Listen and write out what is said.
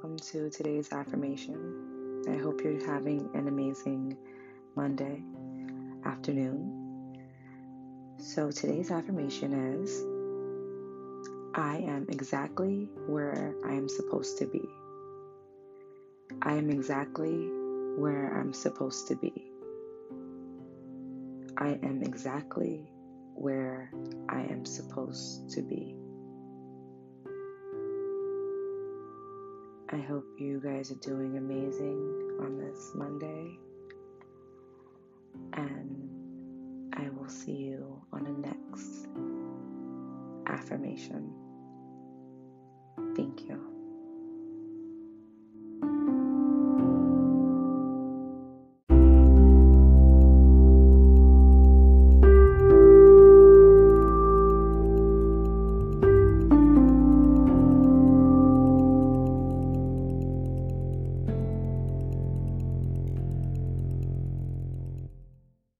to today's affirmation. I hope you're having an amazing Monday afternoon. So, today's affirmation is I am exactly where I am supposed to be. I am exactly where I'm supposed to be. I am exactly where I am supposed to be. I hope you guys are doing amazing on this Monday. And I will see you on the next affirmation. Thank you.